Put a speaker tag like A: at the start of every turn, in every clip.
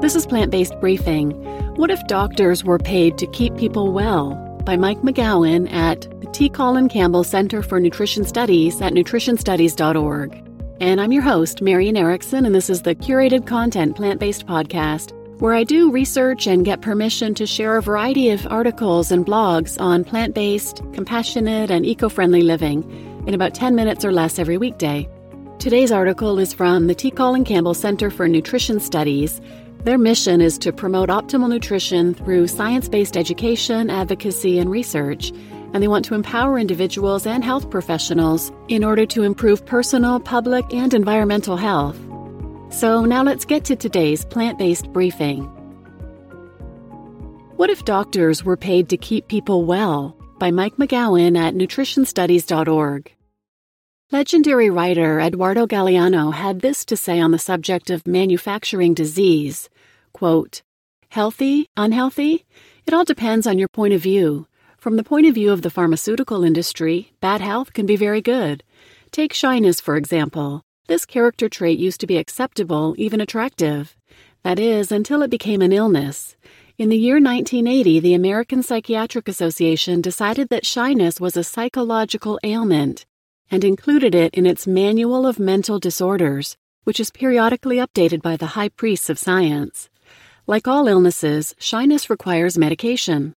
A: This is Plant Based Briefing. What if doctors were paid to keep people well? By Mike McGowan at the T. Colin Campbell Center for Nutrition Studies at nutritionstudies.org. And I'm your host, Marian Erickson, and this is the curated content plant based podcast where I do research and get permission to share a variety of articles and blogs on plant based, compassionate, and eco friendly living in about 10 minutes or less every weekday. Today's article is from the T. Colin Campbell Center for Nutrition Studies. Their mission is to promote optimal nutrition through science based education, advocacy, and research, and they want to empower individuals and health professionals in order to improve personal, public, and environmental health. So now let's get to today's plant based briefing. What if doctors were paid to keep people well? By Mike McGowan at nutritionstudies.org. Legendary writer Eduardo Galeano had this to say on the subject of manufacturing disease quote, Healthy, unhealthy? It all depends on your point of view. From the point of view of the pharmaceutical industry, bad health can be very good. Take shyness, for example. This character trait used to be acceptable, even attractive. That is, until it became an illness. In the year 1980, the American Psychiatric Association decided that shyness was a psychological ailment and included it in its Manual of Mental Disorders, which is periodically updated by the high priests of science. Like all illnesses, shyness requires medication.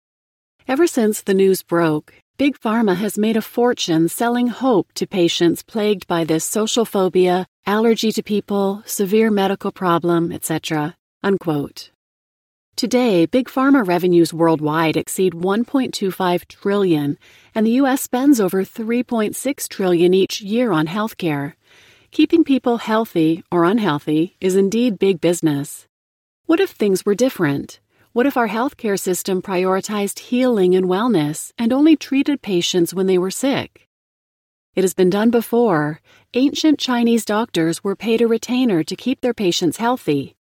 A: Ever since the news broke, Big Pharma has made a fortune selling hope to patients plagued by this social phobia, allergy to people, severe medical problem, etc. Unquote. Today, big pharma revenues worldwide exceed 1.25 trillion, and the US spends over 3.6 trillion each year on healthcare. Keeping people healthy or unhealthy is indeed big business. What if things were different? What if our healthcare system prioritized healing and wellness and only treated patients when they were sick? It has been done before. Ancient Chinese doctors were paid a retainer to keep their patients healthy.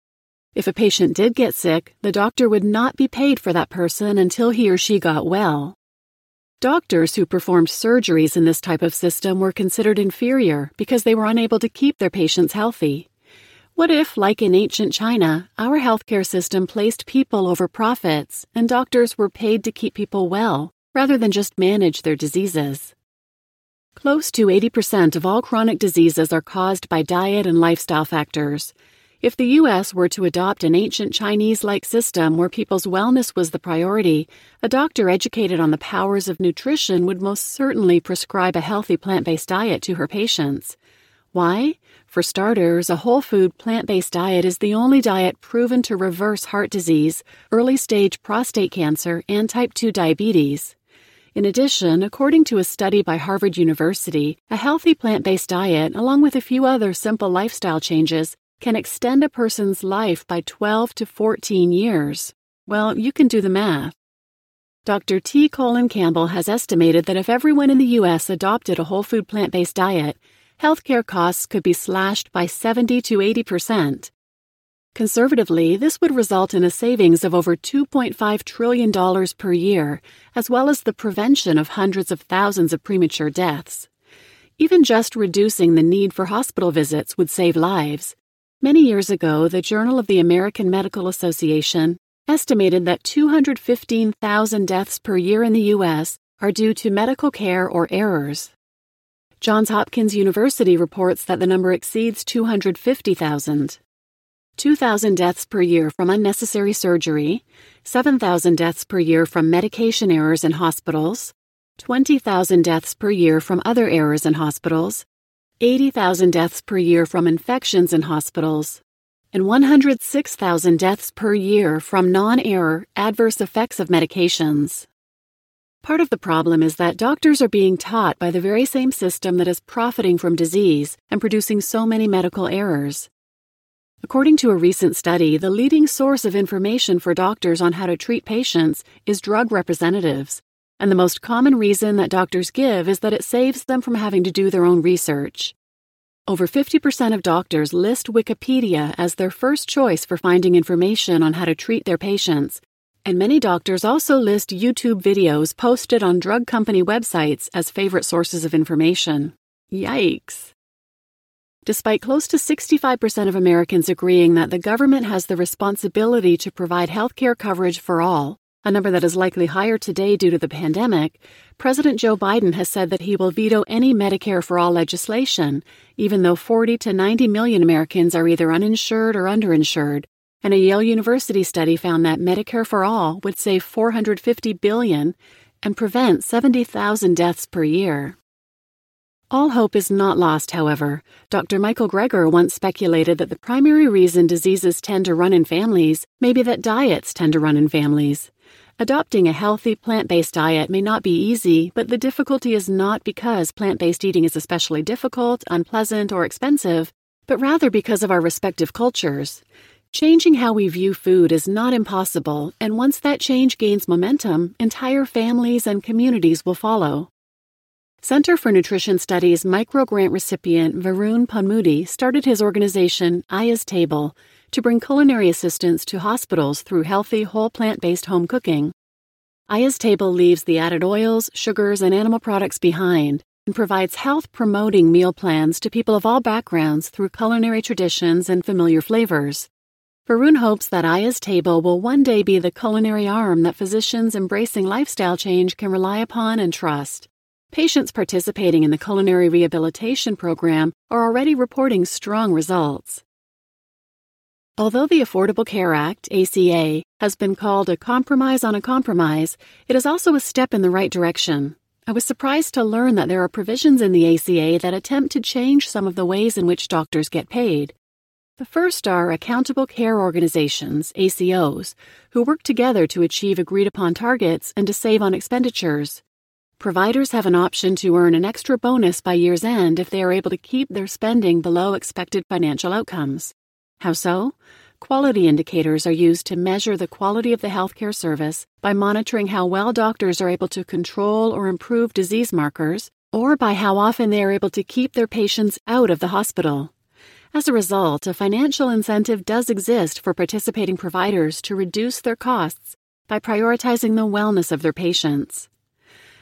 A: If a patient did get sick, the doctor would not be paid for that person until he or she got well. Doctors who performed surgeries in this type of system were considered inferior because they were unable to keep their patients healthy. What if, like in ancient China, our healthcare system placed people over profits and doctors were paid to keep people well rather than just manage their diseases? Close to 80% of all chronic diseases are caused by diet and lifestyle factors. If the U.S. were to adopt an ancient Chinese like system where people's wellness was the priority, a doctor educated on the powers of nutrition would most certainly prescribe a healthy plant based diet to her patients. Why? For starters, a whole food plant based diet is the only diet proven to reverse heart disease, early stage prostate cancer, and type 2 diabetes. In addition, according to a study by Harvard University, a healthy plant based diet, along with a few other simple lifestyle changes, can extend a person's life by 12 to 14 years. Well, you can do the math. Dr. T. Colin Campbell has estimated that if everyone in the U.S. adopted a whole food plant based diet, healthcare costs could be slashed by 70 to 80 percent. Conservatively, this would result in a savings of over $2.5 trillion per year, as well as the prevention of hundreds of thousands of premature deaths. Even just reducing the need for hospital visits would save lives. Many years ago, the Journal of the American Medical Association estimated that 215,000 deaths per year in the U.S. are due to medical care or errors. Johns Hopkins University reports that the number exceeds 250,000. 2,000 deaths per year from unnecessary surgery, 7,000 deaths per year from medication errors in hospitals, 20,000 deaths per year from other errors in hospitals, 80,000 deaths per year from infections in hospitals, and 106,000 deaths per year from non error adverse effects of medications. Part of the problem is that doctors are being taught by the very same system that is profiting from disease and producing so many medical errors. According to a recent study, the leading source of information for doctors on how to treat patients is drug representatives, and the most common reason that doctors give is that it saves them from having to do their own research. Over 50% of doctors list Wikipedia as their first choice for finding information on how to treat their patients, and many doctors also list YouTube videos posted on drug company websites as favorite sources of information. Yikes. despite close to 65% of Americans agreeing that the government has the responsibility to provide health care coverage for all, a number that is likely higher today due to the pandemic, President Joe Biden has said that he will veto any Medicare for all legislation, even though 40 to 90 million Americans are either uninsured or underinsured. And a Yale University study found that Medicare for all would save 450 billion and prevent 70,000 deaths per year. All hope is not lost, however. Dr. Michael Greger once speculated that the primary reason diseases tend to run in families may be that diets tend to run in families. Adopting a healthy plant based diet may not be easy, but the difficulty is not because plant based eating is especially difficult, unpleasant, or expensive, but rather because of our respective cultures. Changing how we view food is not impossible, and once that change gains momentum, entire families and communities will follow. Center for Nutrition Studies microgrant recipient Varun Panmudi started his organization, Aya's Table, to bring culinary assistance to hospitals through healthy, whole plant based home cooking. Aya's Table leaves the added oils, sugars, and animal products behind and provides health promoting meal plans to people of all backgrounds through culinary traditions and familiar flavors. Varun hopes that Aya's Table will one day be the culinary arm that physicians embracing lifestyle change can rely upon and trust. Patients participating in the culinary rehabilitation program are already reporting strong results. Although the Affordable Care Act, ACA, has been called a compromise on a compromise, it is also a step in the right direction. I was surprised to learn that there are provisions in the ACA that attempt to change some of the ways in which doctors get paid. The first are accountable care organizations, ACOs, who work together to achieve agreed upon targets and to save on expenditures. Providers have an option to earn an extra bonus by year's end if they are able to keep their spending below expected financial outcomes. How so? Quality indicators are used to measure the quality of the healthcare service by monitoring how well doctors are able to control or improve disease markers, or by how often they are able to keep their patients out of the hospital. As a result, a financial incentive does exist for participating providers to reduce their costs by prioritizing the wellness of their patients.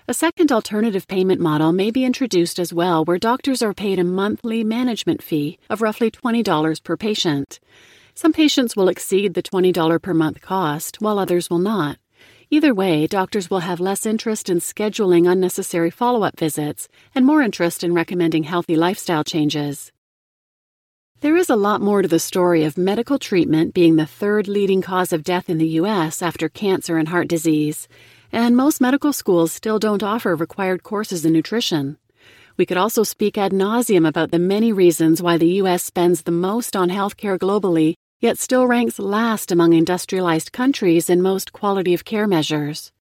A: A second alternative payment model may be introduced as well, where doctors are paid a monthly management fee of roughly $20 per patient. Some patients will exceed the $20 per month cost, while others will not. Either way, doctors will have less interest in scheduling unnecessary follow up visits and more interest in recommending healthy lifestyle changes. There is a lot more to the story of medical treatment being the third leading cause of death in the U.S. after cancer and heart disease and most medical schools still don't offer required courses in nutrition. We could also speak ad nauseum about the many reasons why the U.S. spends the most on healthcare globally, yet still ranks last among industrialized countries in most quality of care measures.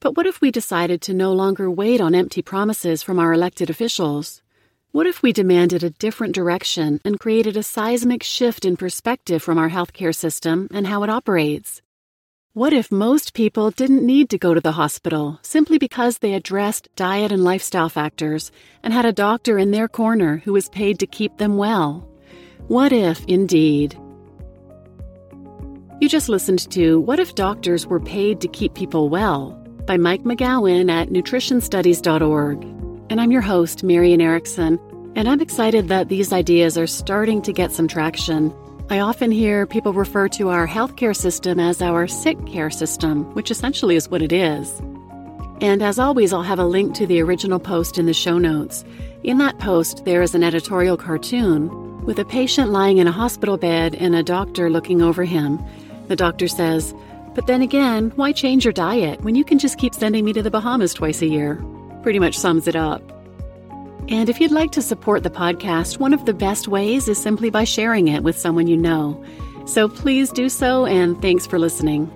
A: But what if we decided to no longer wait on empty promises from our elected officials? What if we demanded a different direction and created a seismic shift in perspective from our healthcare system and how it operates? What if most people didn't need to go to the hospital simply because they addressed diet and lifestyle factors and had a doctor in their corner who was paid to keep them well? What if, indeed? You just listened to What If Doctors Were Paid to Keep People Well by Mike McGowan at nutritionstudies.org. And I'm your host, Marian Erickson, and I'm excited that these ideas are starting to get some traction I often hear people refer to our healthcare system as our sick care system, which essentially is what it is. And as always, I'll have a link to the original post in the show notes. In that post, there is an editorial cartoon with a patient lying in a hospital bed and a doctor looking over him. The doctor says, But then again, why change your diet when you can just keep sending me to the Bahamas twice a year? Pretty much sums it up. And if you'd like to support the podcast, one of the best ways is simply by sharing it with someone you know. So please do so, and thanks for listening.